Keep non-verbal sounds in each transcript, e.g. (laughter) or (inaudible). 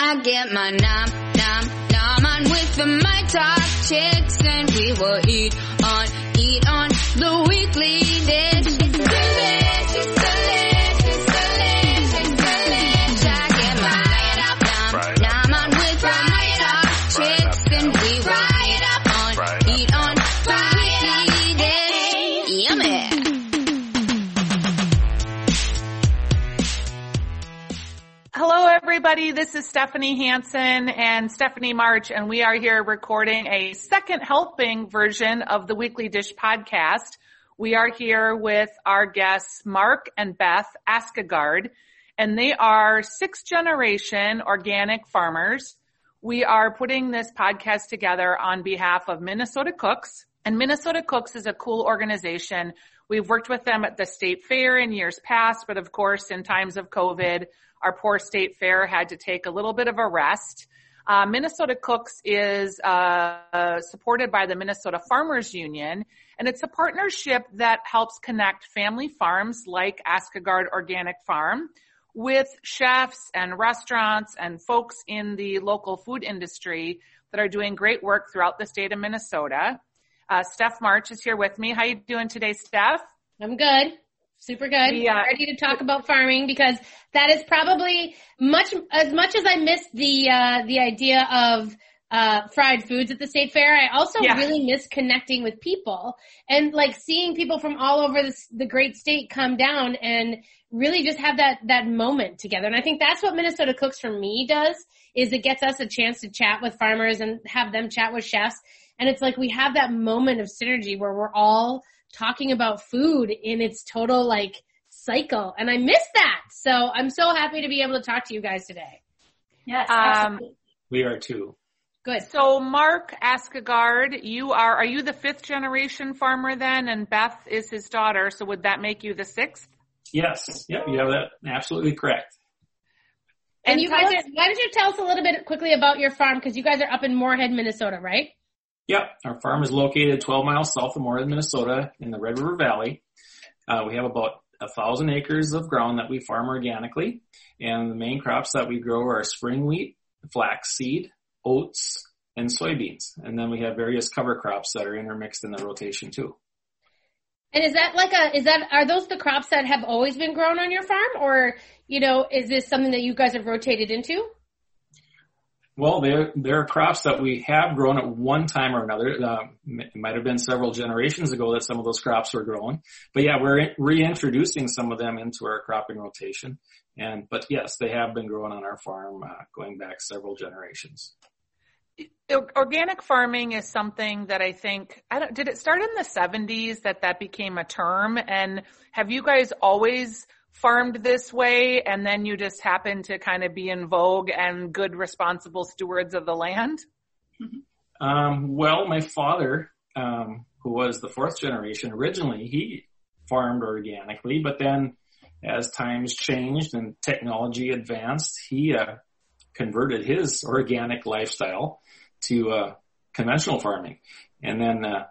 I get my nom, nom, nom on with the my top chicks and we will eat on, eat on the weekly dish. Everybody. This is Stephanie Hansen and Stephanie March, and we are here recording a second helping version of the Weekly Dish podcast. We are here with our guests, Mark and Beth Askegard, and they are sixth generation organic farmers. We are putting this podcast together on behalf of Minnesota Cooks, and Minnesota Cooks is a cool organization. We've worked with them at the state fair in years past, but of course, in times of COVID, our poor state fair had to take a little bit of a rest. Uh, Minnesota Cooks is uh, supported by the Minnesota Farmers Union, and it's a partnership that helps connect family farms like Askegard Organic Farm with chefs and restaurants and folks in the local food industry that are doing great work throughout the state of Minnesota. Uh, Steph March is here with me. How you doing today, Steph? I'm good. Super good. We, uh, Ready to talk about farming because that is probably much as much as I miss the uh the idea of uh fried foods at the state fair. I also Yeah. really miss connecting with people and like seeing people from all over this, the great state come down and really just have that that moment together. And I think that's what Minnesota Cooks for me does is it gets us a chance to chat with farmers and have them chat with chefs. And it's like we have that moment of synergy where we're all talking about food in its total like cycle. And I miss that. So I'm so happy to be able to talk to you guys today. Yes. Um, We are too. Good. So Mark Askegard, you are, are you the fifth generation farmer then? And Beth is his daughter. So would that make you the sixth? Yes. Yep. You have that absolutely correct. And, And you guys us- are, why don't you tell us a little bit quickly about your farm? Cause you guys are up in Moorhead, Minnesota, right? Yep. Our farm is located 12 miles south of Moorhead, Minnesota in the Red River Valley. Uh, we have about a thousand acres of ground that we farm organically. And the main crops that we grow are spring wheat, flax seed, oats, and soybeans. And then we have various cover crops that are intermixed in the rotation too. And is that like a, is that, are those the crops that have always been grown on your farm? Or, you know, is this something that you guys have rotated into? Well, there there are crops that we have grown at one time or another. Uh, it might have been several generations ago that some of those crops were grown, but yeah, we're reintroducing some of them into our cropping rotation. And but yes, they have been grown on our farm uh, going back several generations. Organic farming is something that I think, I don't, did it start in the 70s that that became a term? And have you guys always farmed this way and then you just happen to kind of be in vogue and good responsible stewards of the land? Um, well, my father, um, who was the fourth generation, originally he farmed organically, but then as times changed and technology advanced, he uh, converted his organic lifestyle to uh, conventional farming, and then uh,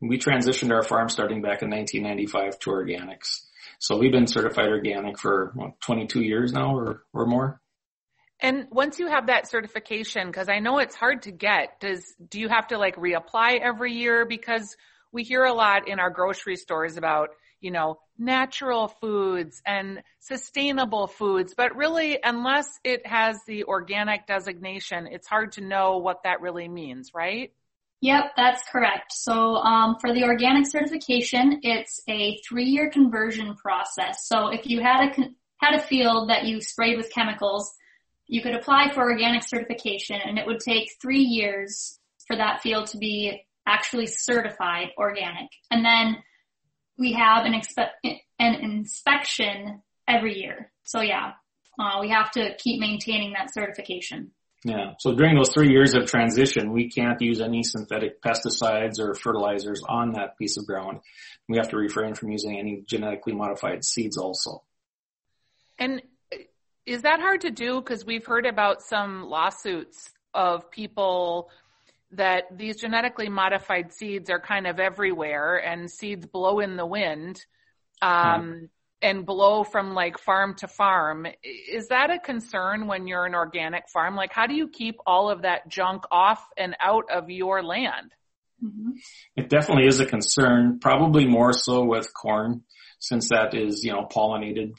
we transitioned our farm starting back in 1995 to organics. So we've been certified organic for what, 22 years now, or or more. And once you have that certification, because I know it's hard to get, does do you have to like reapply every year? Because we hear a lot in our grocery stores about, you know, natural foods and sustainable foods, but really unless it has the organic designation, it's hard to know what that really means, right? Yep, that's correct. So um, for the organic certification, it's a three-year conversion process. So if you had a had a field that you sprayed with chemicals, you could apply for organic certification, and it would take three years for that field to be actually certified organic. And then we have an, expe- an inspection every year. So yeah, uh, we have to keep maintaining that certification. Yeah. So during those three years of transition, we can't use any synthetic pesticides or fertilizers on that piece of ground. We have to refrain from using any genetically modified seeds also. And is that hard to do? Because we've heard about some lawsuits of people that these genetically modified seeds are kind of everywhere and seeds blow in the wind. Um, and blow from like farm to farm. Is that a concern when you're an organic farm? Like how do you keep all of that junk off and out of your land? Mm-hmm. It definitely is a concern, probably more so with corn since that is, you know, pollinated,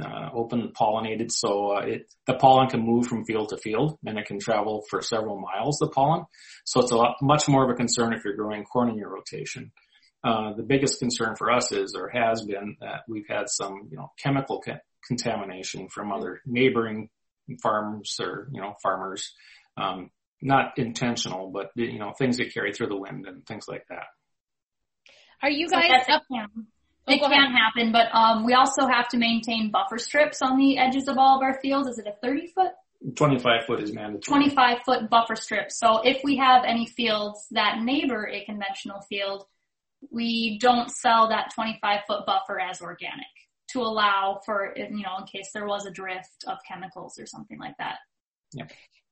uh, open pollinated. So, uh, it, the pollen can move from field to field and it can travel for several miles, the pollen. So it's a lot, much more of a concern if you're growing corn in your rotation. Uh, the biggest concern for us is, or has been, that we've had some, you know, chemical ca- contamination from other neighboring farms or, you know, farmers. Um, not intentional, but, you know, things that carry through the wind and things like that. Are you guys up? It can ahead. happen, but um, we also have to maintain buffer strips on the edges of all of our fields. Is it a 30 foot? 25 foot is mandatory. 25 foot buffer strip. So if we have any fields that neighbor a conventional field, we don't sell that 25 foot buffer as organic to allow for, you know, in case there was a drift of chemicals or something like that. Yeah.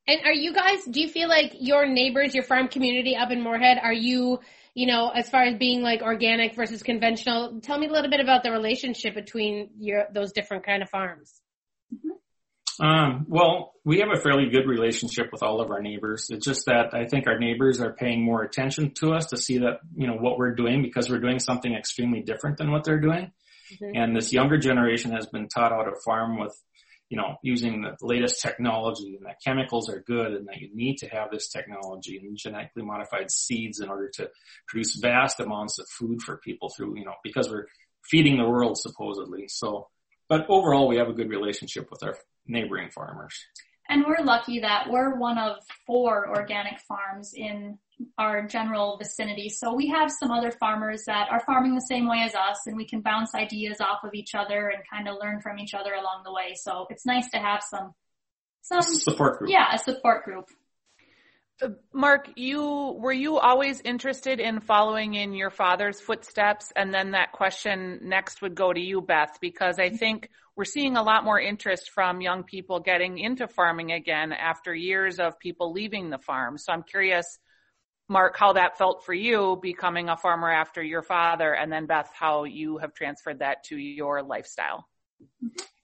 And are you guys, do you feel like your neighbors, your farm community up in Moorhead, are you you know, as far as being like organic versus conventional, tell me a little bit about the relationship between your, those different kind of farms. Um, well, we have a fairly good relationship with all of our neighbors. It's just that I think our neighbors are paying more attention to us to see that, you know, what we're doing because we're doing something extremely different than what they're doing. Mm-hmm. And this younger generation has been taught how to farm with you know, using the latest technology and that chemicals are good and that you need to have this technology and genetically modified seeds in order to produce vast amounts of food for people through, you know, because we're feeding the world supposedly. So, but overall we have a good relationship with our neighboring farmers. And we're lucky that we're one of four organic farms in our general vicinity. So we have some other farmers that are farming the same way as us and we can bounce ideas off of each other and kind of learn from each other along the way. So it's nice to have some, some support group. Yeah, a support group. Mark, you were you always interested in following in your father's footsteps? And then that question next would go to you, Beth, because I think we're seeing a lot more interest from young people getting into farming again after years of people leaving the farm. So I'm curious, Mark, how that felt for you becoming a farmer after your father, and then Beth, how you have transferred that to your lifestyle.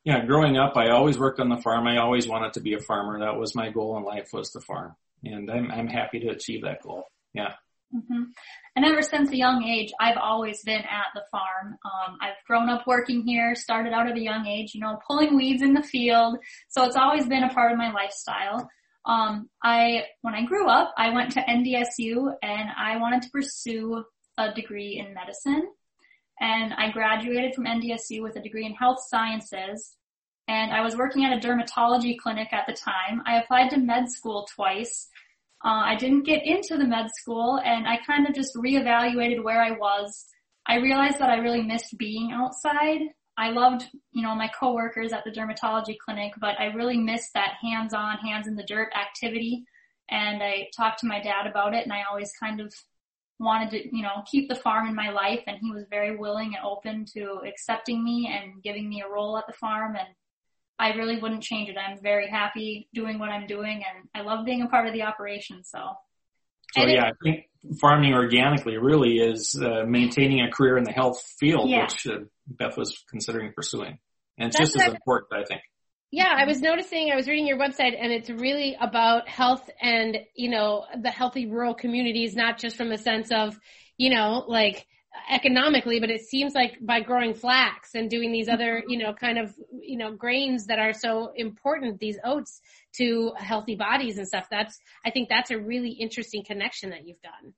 Yeah, growing up, I always worked on the farm. I always wanted to be a farmer. That was my goal in life was to farm and I'm, I'm happy to achieve that goal. Yeah. Mm-hmm. And ever since a young age, I've always been at the farm. Um, I've grown up working here, started out at a young age, you know, pulling weeds in the field. So it's always been a part of my lifestyle. Um, I, when I grew up, I went to NDSU and I wanted to pursue a degree in medicine. And I graduated from NDSU with a degree in health sciences. And I was working at a dermatology clinic at the time. I applied to med school twice uh, I didn't get into the med school and I kind of just reevaluated where I was. I realized that I really missed being outside. I loved, you know, my coworkers at the dermatology clinic, but I really missed that hands-on, hands in the dirt activity. And I talked to my dad about it and I always kind of wanted to, you know, keep the farm in my life and he was very willing and open to accepting me and giving me a role at the farm and I really wouldn't change it. I'm very happy doing what I'm doing and I love being a part of the operation. So. So and yeah, it, I think farming organically really is uh, maintaining a career in the health field, yeah. which uh, Beth was considering pursuing. And it's That's just as important, I think. Yeah, I was noticing, I was reading your website and it's really about health and, you know, the healthy rural communities, not just from the sense of, you know, like economically, but it seems like by growing flax and doing these other, you know, kind of, you know, grains that are so important, these oats to healthy bodies and stuff. That's, I think that's a really interesting connection that you've done.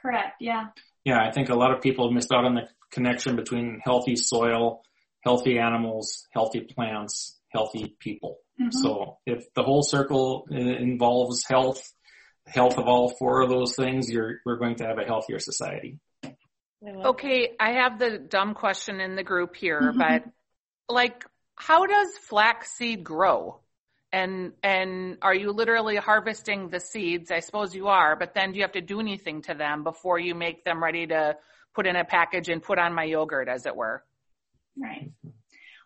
Correct. Yeah. Yeah. I think a lot of people missed out on the connection between healthy soil, healthy animals, healthy plants, healthy people. Mm-hmm. So if the whole circle involves health, health of all four of those things, you're, we're going to have a healthier society. Okay, I have the dumb question in the group here, mm-hmm. but like, how does flaxseed grow? And, and are you literally harvesting the seeds? I suppose you are, but then do you have to do anything to them before you make them ready to put in a package and put on my yogurt, as it were? Right.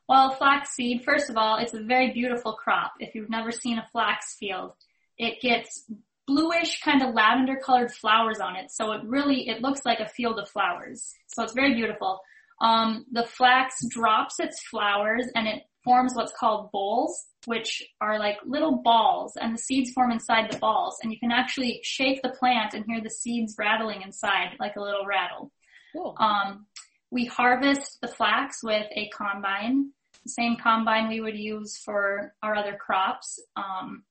Well, flaxseed, first of all, it's a very beautiful crop. If you've never seen a flax field, it gets bluish kind of lavender colored flowers on it. So it really, it looks like a field of flowers. So it's very beautiful. Um, the flax drops its flowers and it forms what's called bolls, which are like little balls and the seeds form inside the balls and you can actually shake the plant and hear the seeds rattling inside like a little rattle. Cool. Um, we harvest the flax with a combine, the same combine we would use for our other crops. Um,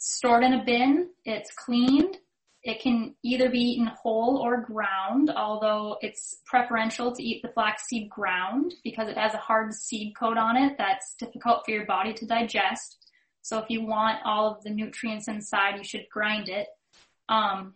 stored in a bin, it's cleaned, it can either be eaten whole or ground, although it's preferential to eat the flaxseed ground because it has a hard seed coat on it that's difficult for your body to digest. So if you want all of the nutrients inside, you should grind it. Um,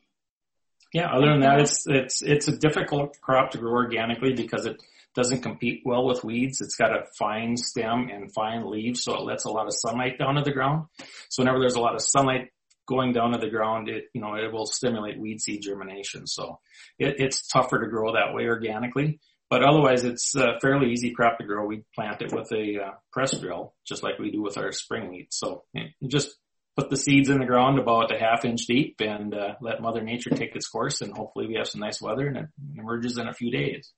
yeah, other than that, it's it's it's a difficult crop to grow organically because it doesn't compete well with weeds. It's got a fine stem and fine leaves, so it lets a lot of sunlight down to the ground. So whenever there's a lot of sunlight going down to the ground, it, you know, it will stimulate weed seed germination. So it, it's tougher to grow that way organically, but otherwise it's a fairly easy crop to grow. We plant it with a uh, press drill, just like we do with our spring wheat. So you just put the seeds in the ground about a half inch deep and uh, let mother nature take its course and hopefully we have some nice weather and it emerges in a few days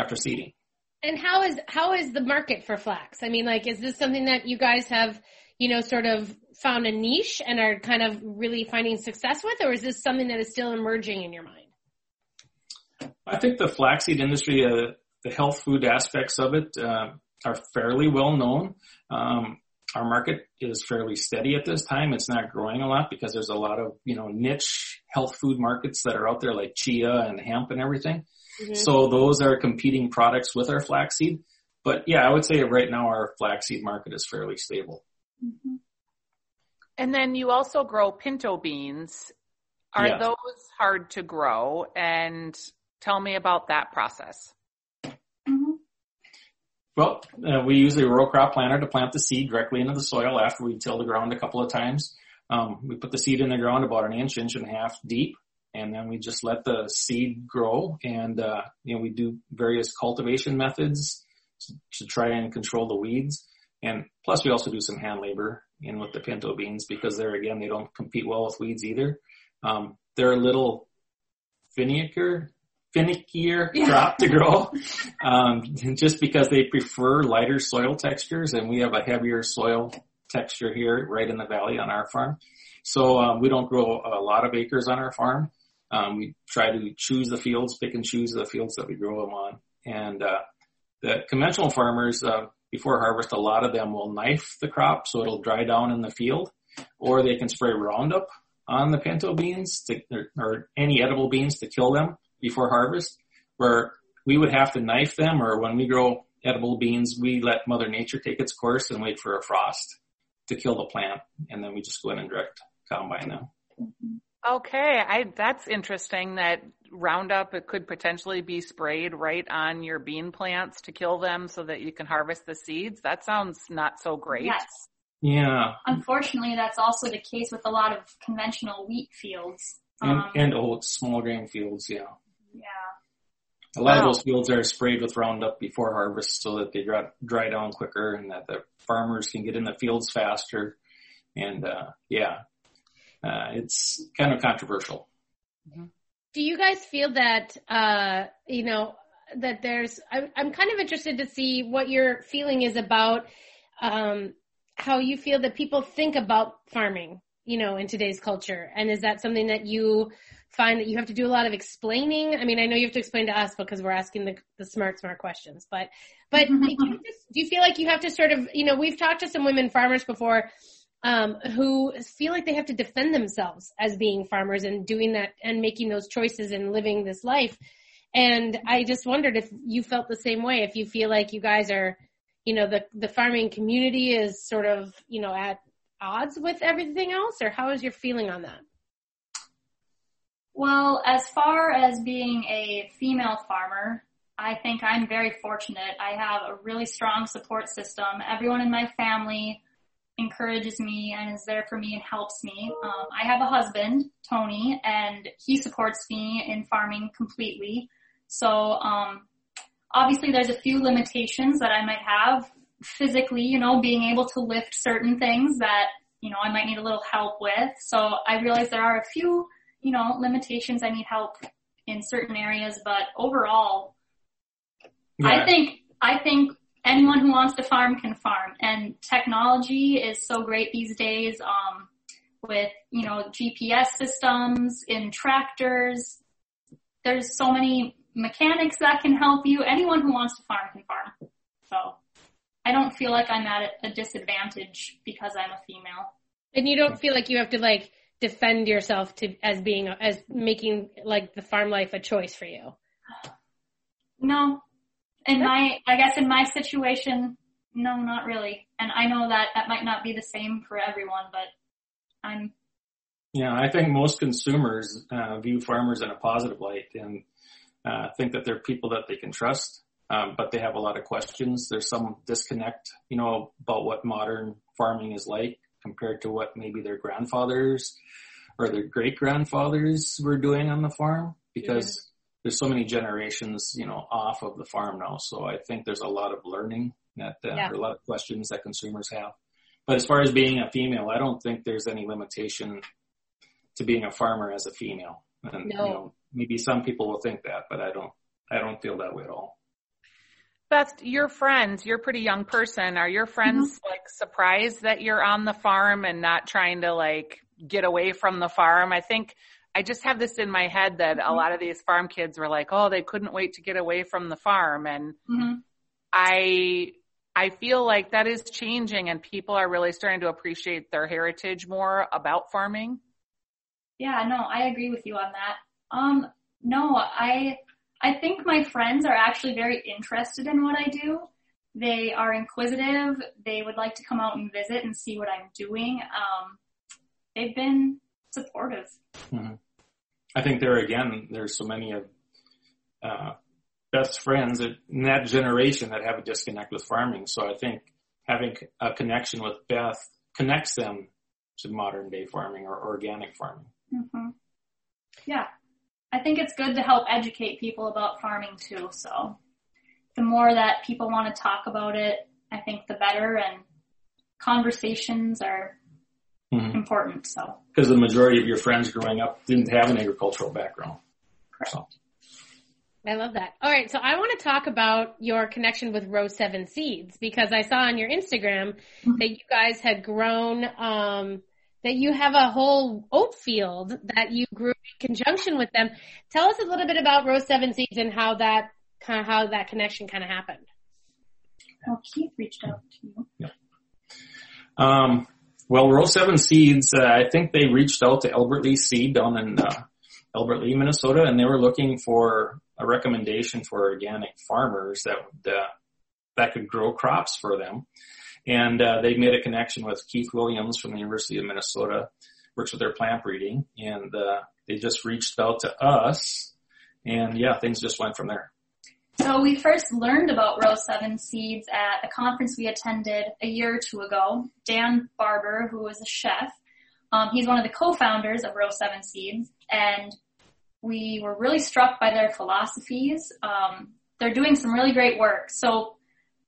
after seeding. And how is how is the market for flax? I mean, like, is this something that you guys have, you know, sort of found a niche and are kind of really finding success with, or is this something that is still emerging in your mind? I think the flaxseed industry, uh, the health food aspects of it, uh, are fairly well known. Um, our market is fairly steady at this time. It's not growing a lot because there's a lot of, you know, niche health food markets that are out there like chia and hemp and everything. Mm-hmm. So those are competing products with our flaxseed. But yeah, I would say right now our flaxseed market is fairly stable. Mm-hmm. And then you also grow pinto beans. Are Yeah. those hard to grow? And tell me about that process. mhm. Well, uh, we use a row crop planter to plant the seed directly into the soil after we till the ground a couple of times. Um, we put the seed in the ground about an inch, inch and a half deep, and then we just let the seed grow. And uh, you know, we do various cultivation methods to, to try and control the weeds. And plus, we also do some hand labor in with the pinto beans because there again, they don't compete well with weeds either. Um, they're a little finickier, finickier (laughs) Yeah. crop to grow, um, (laughs) just because they prefer lighter soil textures, and we have a heavier soil texture here right in the valley on our farm. So um, we don't grow a lot of acres on our farm. Um, we try to choose the fields, pick and choose the fields that we grow them on. And uh, the conventional farmers, uh, before harvest, a lot of them will knife the crop so it'll dry down in the field, or they can spray Roundup on the pinto beans to, or, or any edible beans to kill them before harvest. Where we would have to knife them, or when we grow edible beans, we let Mother Nature take its course and wait for a frost to kill the plant, and then we just go in and direct combine them. Okay, I that's interesting that Roundup it could potentially be sprayed right on your bean plants to kill them so that you can harvest the seeds. That sounds not so great. Yes. Yeah, Unfortunately, that's also the case with a lot of conventional wheat fields. and, Um, and old small grain fields. Yeah, yeah. a lot of those fields are sprayed with Roundup before harvest so that they dry, dry down quicker and that the farmers can get in the fields faster. And uh, yeah, uh, it's kind of controversial. Do you guys feel that, uh, you know, that there's, I, I'm kind of interested to see what your feeling is about, um, how you feel that people think about farming, you know, in today's culture. And is that something that you find that you have to do a lot of explaining? I mean, I know you have to explain to us because we're asking the, the smart, smart questions, but, but (laughs) do, you just, do you feel like you have to sort of, you know, we've talked to some women farmers before um, who feel like they have to defend themselves as being farmers and doing that and making those choices and living this life. And I just wondered if you felt the same way, if you feel like you guys are, you know, the, the farming community is sort of, you know, at odds with everything else or how is your feeling on that? Well, as far as being a female farmer, I think I'm very fortunate. I have a really strong support system. Everyone in my family encourages me and is there for me and helps me. Um, I have a husband, Tony, and he supports me in farming completely. So, um, obviously there's a few limitations that I might have physically, you know, being able to lift certain things that, you know, I might need a little help with. So I realize there are a few, you know, limitations I need help in certain areas, but overall, I think I think anyone who wants to farm can farm, and technology is so great these days. Um, with you know GPS systems in tractors, there's so many mechanics that can help you. Anyone who wants to farm can farm. So I don't feel like I'm at a disadvantage because I'm a female. And you don't feel like you have to like defend yourself to as being as making like the farm life a choice for you. No. In my I guess in my situation, no, not really. And I know that that might not be the same for everyone, but I'm yeah, I think most consumers uh, view farmers in a positive light and uh, think that they're people that they can trust, um, but they have a lot of questions. There's some disconnect, you know, about what modern farming is like compared to what maybe their grandfathers or their great grandfathers were doing on the farm because yeah. there's so many generations, you know, off of the farm now. So I think there's a lot of learning that, uh, yeah. a lot of questions that consumers have. But as far as being a female, I don't think there's any limitation to being a farmer as a female. And, no. you know, maybe some people will think that, but I don't, I don't feel that way at all. Beth, your friends, you're a pretty young person. Are your friends mm-hmm. like surprised that you're on the farm and not trying to like get away from the farm? I think I just have this in my head that mm-hmm. a lot of these farm kids were like, oh, they couldn't wait to get away from the farm. And mm-hmm. I, I feel like that is changing and people are really starting to appreciate their heritage more about farming. Yeah, no, I agree with you on that. Um, no, I, I think my friends are actually very interested in what I do. They are inquisitive. They would like to come out and visit and see what I'm doing. Um, they've been supportive. Mm-hmm. I think there again, there's so many of uh, Beth's friends in that generation that have a disconnect with farming. So I think having a connection with Beth connects them to modern day farming or organic farming. Mm-hmm. Yeah. I think it's good to help educate people about farming too. So the more that people want to talk about it, I think the better and conversations are mm-hmm. important. So because the majority of your friends growing up didn't have an agricultural background. Correct. So. I love that. All right, so I want to talk about your connection with Row Seven Seeds because I saw on your Instagram mm-hmm. that you guys had grown um, that you have a whole oat field that you grew in conjunction with them. Tell us a little bit about Row Seven Seeds and how that kind of how that connection kind of happened. Oh, Keith reached out to you. Yeah. Um, well, Row Seven Seeds, uh, I think they reached out to Albert Lea Seed down in uh, Albert Lea, Minnesota, and they were looking for a recommendation for organic farmers that would, uh, that could grow crops for them. And uh, they made a connection with Keith Williams from the University of Minnesota, works with their plant breeding, and uh, they just reached out to us, and yeah, things just went from there. So we first learned about Row 7 seeds at a conference we attended a year or two ago. Dan Barber, who was a chef, um, he's one of the co-founders of Row 7 Seeds, and we were really struck by their philosophies. Um, they're doing some really great work. So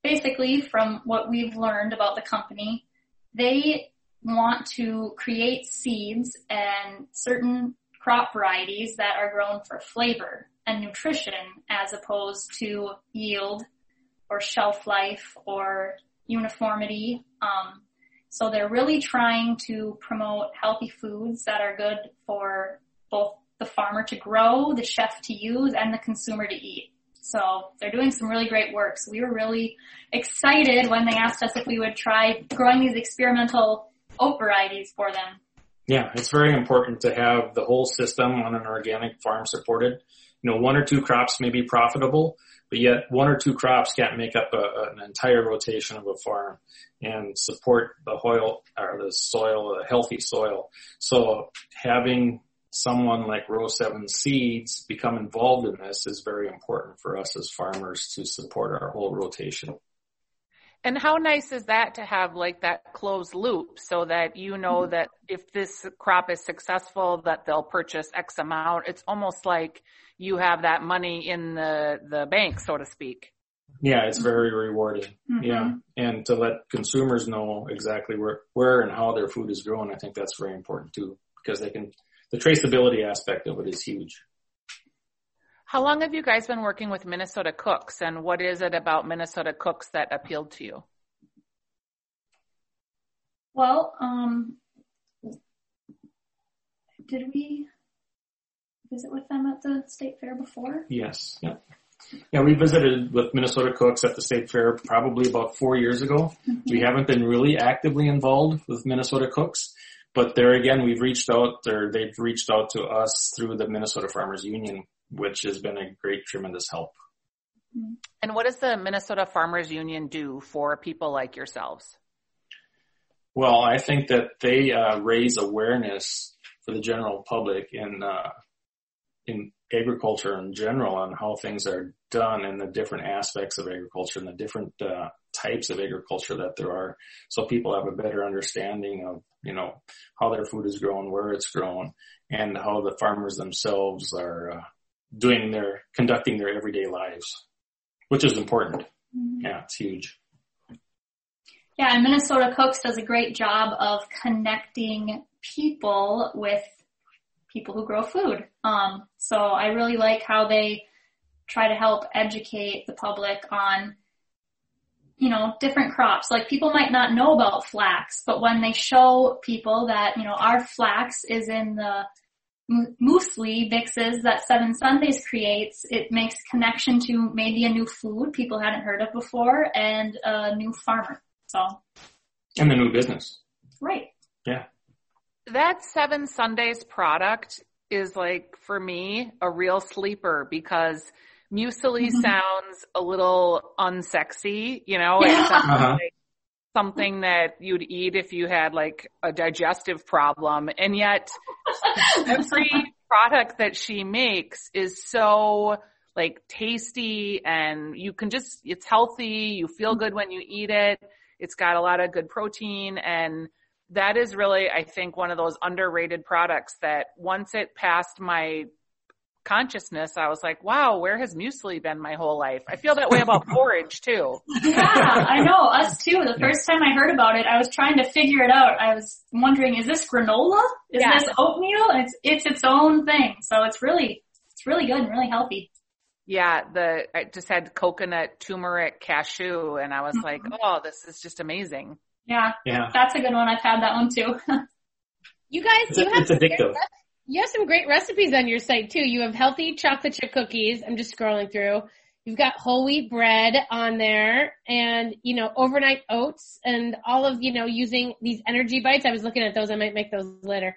basically from what we've learned about the company, they want to create seeds and certain crop varieties that are grown for flavor and nutrition as opposed to yield or shelf life or uniformity. Um, so they're really trying to promote healthy foods that are good for both the farmer to grow, the chef to use, and the consumer to eat. So they're doing some really great work. So we were really excited when they asked us if we would try growing these experimental oat varieties for them. Yeah, it's very important to have the whole system on an organic farm supported. You know, one or two crops may be profitable, but yet one or two crops can't make up a, an entire rotation of a farm and support the soil or the soil, a healthy soil. So having someone like Row 7 Seeds become involved in this is very important for us as farmers to support our whole rotation. And how nice is that to have like that closed loop so that you know mm-hmm. that if this crop is successful that they'll purchase X amount. It's almost like you have that money in the, the bank, so to speak. Yeah, it's very rewarding. Mm-hmm. Yeah. And to let consumers know exactly where, where and how their food is grown, I think that's very important too, because they can the traceability aspect of it is huge. How long have you guys been working with Minnesota Cooks and what is it about Minnesota Cooks that appealed to you? Well, um, did we visit with them at the state fair before? Yes. Yeah. Yeah, we visited with Minnesota Cooks at the state fair probably about four years ago. We haven't been really actively involved with Minnesota Cooks, but there again, we've reached out or they've reached out to us through the Minnesota Farmers Union, which has been a great, tremendous help. And what does the Minnesota Farmers Union do for people like yourselves? Well, I think that they uh, raise awareness for the general public in uh, in agriculture in general on how things are done and the different aspects of agriculture and the different uh, types of agriculture that there are, so people have a better understanding of you know how their food is grown, where it's grown, and how the farmers themselves are uh, doing their conducting their everyday lives, which is important. Yeah, it's huge. Yeah, and Minnesota Cooks does a great job of connecting people with people who grow food. Um, so I really like how they try to help educate the public on, you know, different crops. Like people might not know about flax, but when they show people that, you know, our flax is in the mu- muesli mixes that Seven Sundays creates, it makes connection to maybe a new food people hadn't heard of before and a new farmer. So, And the new business. right. Yeah. That Seven Sundays product is like, for me, a real sleeper because muesli Mhm. sounds a little unsexy, you know, it Yeah. sounds Uh-huh. like something that you'd eat if you had like a digestive problem. And yet every (laughs) product that she makes is so like tasty and you can just, it's healthy. You feel good when you eat it. It's got a lot of good protein and that is really, I think, one of those underrated products that once it passed my consciousness, I was like, wow, where has muesli been my whole life? I feel that way about (laughs) porridge too. Yeah, I know. Us too. The first time I heard about it, I was trying to figure it out. I was wondering, is this granola? Is Yeah. this oatmeal? And it's it's its own thing. So it's really it's really good and really healthy. Yeah, the I just had coconut, turmeric, cashew, and I was like, mm-hmm. oh, this is just amazing. Yeah, Yeah. that's a good one. I've had that one too. (laughs) You guys, It's, you have it's some great addictive. You have some great recipes on your site too. You have healthy chocolate chip cookies. I'm just scrolling through. You've got whole wheat bread on there and, you know, overnight oats and all of, you know, using these energy bites. I was looking at those. I might make those later.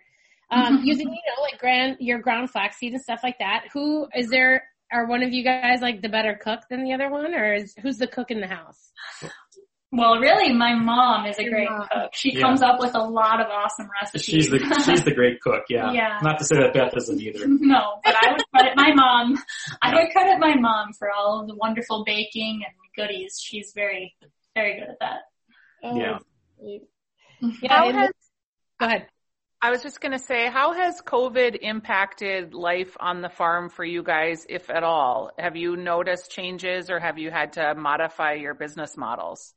Um, (laughs) using, you know, like grand, your ground flaxseed and stuff like that. Who is there, are one of you guys like the better cook than the other one or is, who's the cook in the house? Well, really, my mom is a Your great mom. cook. She Yeah. comes up with a lot of awesome recipes. She's the she's the great cook. Yeah. (laughs) Yeah. Not to say that Beth isn't either. (laughs) no, but I would credit my mom. I would credit my mom for all of the wonderful baking and goodies. She's very, very good at that. Oh, Yeah. sweet. How has, go ahead. I was just going to say, how has COVID impacted life on the farm for you guys, if at all? Have you noticed changes or have you had to modify your business models?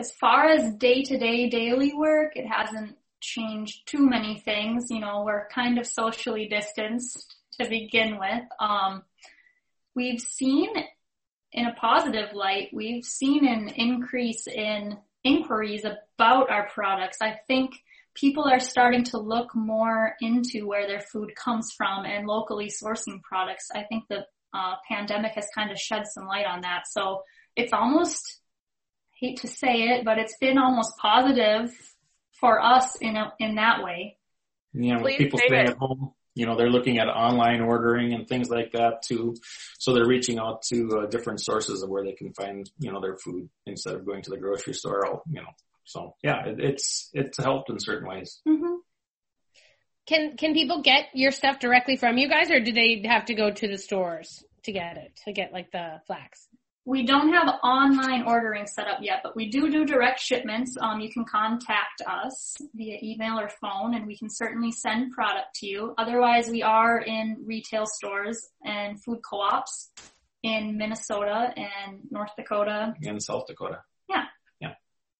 As far as day to day daily work, it hasn't changed too many things. You know, we're kind of socially distanced to begin with. Um, we've seen in a positive light, we've seen an increase in inquiries about our products. I think people are starting to look more into where their food comes from and locally sourcing products. I think the uh, pandemic has kind of shed some light on that. So it's almost hate to say it, but it's been almost positive for us in a, in that way. You know, with people say staying it. at home, you know, they're looking at online ordering and things like that too. So they're reaching out to uh, different sources of where they can find, you know, their food instead of going to the grocery store. Or, you know, so yeah, it, it's it's helped in certain ways. Mm-hmm. Can can people get your stuff directly from you guys, or do they have to go to the stores to get it to get like the flax? We don't have online ordering set up yet, but we do do direct shipments. Um, you can contact us via email or phone, and we can certainly send product to you. Otherwise, we are in retail stores and food co-ops in Minnesota and North Dakota. and South Dakota, Yeah. Yeah.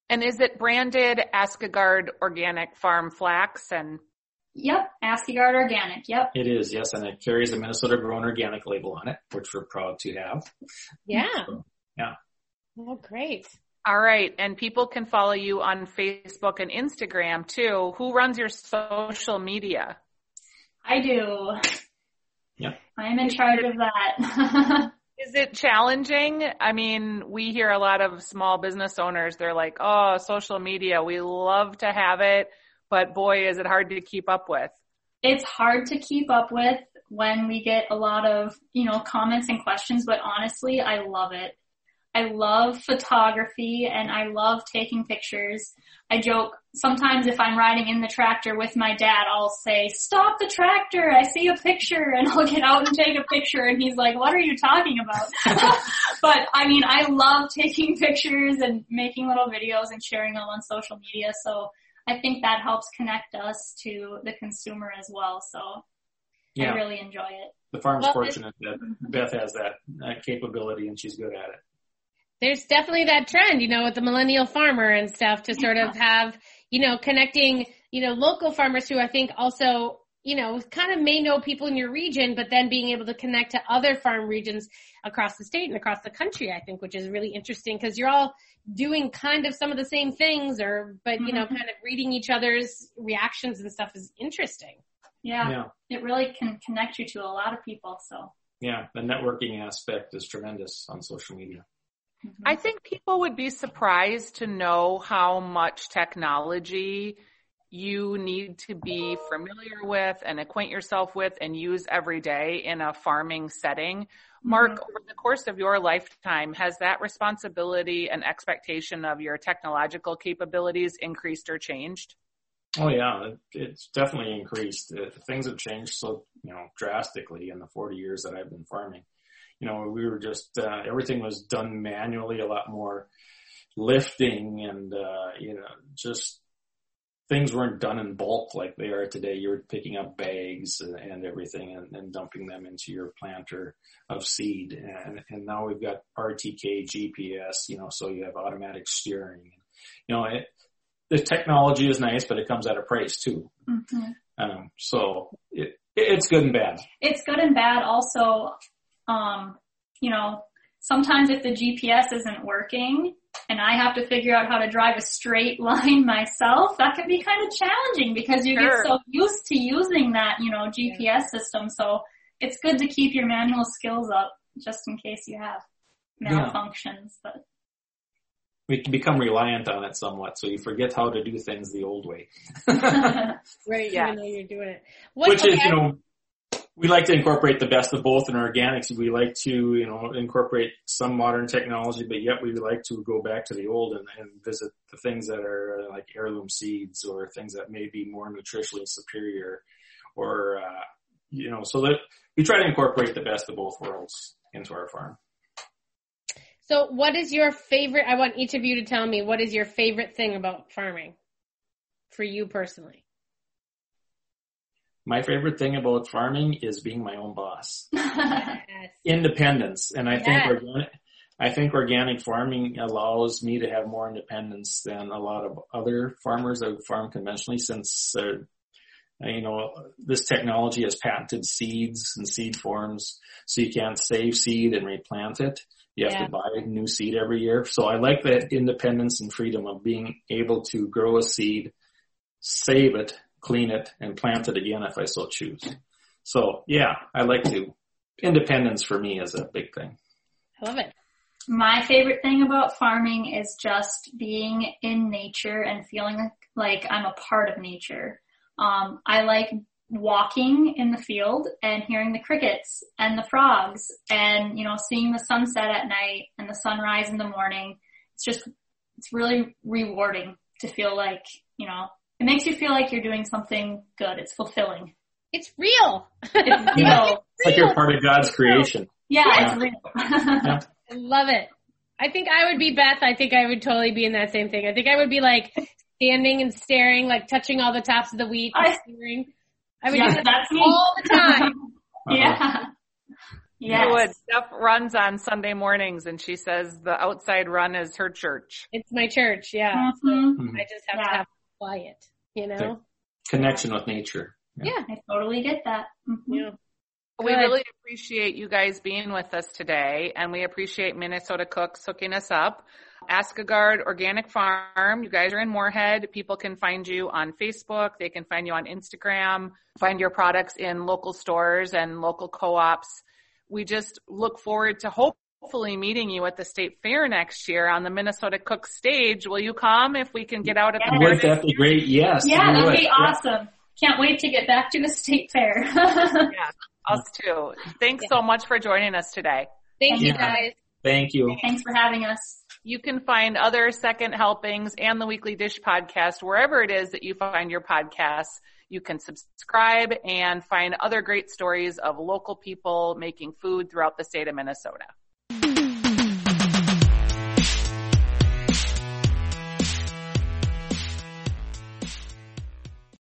And is it branded Askegard Organic Farm Flax? And Yep, Askegard Organic. Yep. It is, yes, and it carries a Minnesota grown organic label on it, which we're proud to have. Yeah. So, yeah. Oh, great. All right. And people can follow you on Facebook and Instagram too. Who runs your social media? I do. Yeah. I'm in charge of that. (laughs) Is it challenging? I mean, we hear a lot of small business owners, they're like, oh, social media, we love to have it, but boy, is it hard to keep up with. it's hard to keep up with when we get a lot of, you know, comments and questions, but honestly, I love it. I love photography and I love taking pictures. I joke sometimes if I'm riding in the tractor with my dad, I'll say, stop the tractor. I see a picture (laughs) and I'll get out and take a picture and he's like, what are you talking about? (laughs) but I mean, I love taking (laughs) pictures and making little videos and sharing them on social media. So I think that helps connect us to the consumer as well. So Yeah. I really enjoy it. The farm's Well, fortunate that mm-hmm. Beth has that, that capability and she's good at it. There's definitely that trend, you know, with the millennial farmer and stuff to sort of have, you know, connecting, you know, local farmers who I think also, you know, kind of may know people in your region, but then being able to connect to other farm regions across the state and across the country, I think, which is really interesting because you're all doing kind of some of the same things or, but, you know, Mhm. kind of reading each other's reactions and stuff is interesting. Yeah, Yeah. It really can connect you to a lot of people. So Yeah. The networking aspect is tremendous on social media. I think people would be surprised to know how much technology you need to be familiar with and acquaint yourself with and use every day in a farming setting. Mark, over the course of your lifetime, has that responsibility and expectation of your technological capabilities increased or changed? Oh yeah, it, it's definitely increased. Uh, things have changed so, you know, drastically in the 40 years that I've been farming. You know, we were just, uh, everything was done manually, a lot more lifting and, uh, you know, just things weren't done in bulk like they are today. You're picking up bags and, and everything and, and dumping them into your planter of seed. And, and now we've got RTK GPS, you know, so you have automatic steering. You know, it, the technology is nice, but it comes at a price too. Mhm. Um, so it, it's good and bad. it's good and bad. Also, um, you know, sometimes if the GPS isn't working and I have to figure out how to drive a straight (laughs) line myself, that can be kind of challenging because you Sure. get so used to using that, you know, GPS system. So it's good to keep your manual skills up just in case you have Yeah. malfunctions. But We can become reliant on it somewhat, so you forget how to do things the old way. (laughs) (laughs) Right. Yeah. Even though you're doing it. What, Which is, you know, we like to incorporate the best of both in organics. We like to, you know, incorporate some modern technology, but yet we like to go back to the old and, and visit the things that are like heirloom seeds or things that may be more nutritionally superior or, uh, you know, so that we try to incorporate the best of both worlds into our farm. So what is your favorite, I want each of you to tell me, what is your favorite thing about farming for you personally? My favorite thing about farming is being my own boss. (laughs) Yes. Independence. And I think organic, I think organic farming allows me to have more independence than a lot of other farmers that farm conventionally since, uh, you know, this technology has patented seeds and seed forms, so you can't save seed and replant it. You have Yeah. to buy new seed every year. So I like that independence and freedom of being able to grow a seed, save it, clean it, and plant it again if I so choose. So yeah, I like to. Independence for me is a big thing. I love it. My favorite thing about farming is just being in nature and feeling like I'm a part of nature. Um, I like walking in the field and hearing the crickets and the frogs and, you know, seeing the sunset at night and the sunrise in the morning. It's just, it's really rewarding to feel like, you know, it makes you feel like you're doing something good. It's fulfilling. It's real. (laughs) It's real. It's like you're part of God's creation. Yeah, Yeah. it's real. (laughs) Yeah. I love it. I think I would be Beth. I think I would totally be in that same thing. I think I would be like standing and staring, like touching all the tops of the wheat and I- staring. I would Yeah, do that that's me. all the time. (laughs) Uh-huh. Yeah. Yes. You would. Steph runs on Sunday mornings and she says the outside run is her church. It's my church, yeah. Mhm. Mhm. I just have to have quiet, you know? Connection with nature. Yeah. I totally get that. Mhm. Yeah. We Good. really appreciate you guys being with us today, and we appreciate Minnesota Cooks hooking us up. Askegard Organic Farm, you guys are in Moorhead. People can find you on Facebook. They can find you on Instagram, find your products in local stores and local co-ops. We just look forward to hopefully meeting you at the state fair next year on the Minnesota Cook stage. Will you come if we can get out at the fair? Would that be great? Yes. Yeah, that'd would. be Yeah. awesome. Can't wait to get back to the state fair. (laughs) Us too. Thanks so much for joining us today. Thank you guys. Thank you. Thanks for having us. You can find other second helpings and the weekly dish podcast wherever it is that you find your podcasts. You can subscribe and find other great stories of local people making food throughout the state of Minnesota.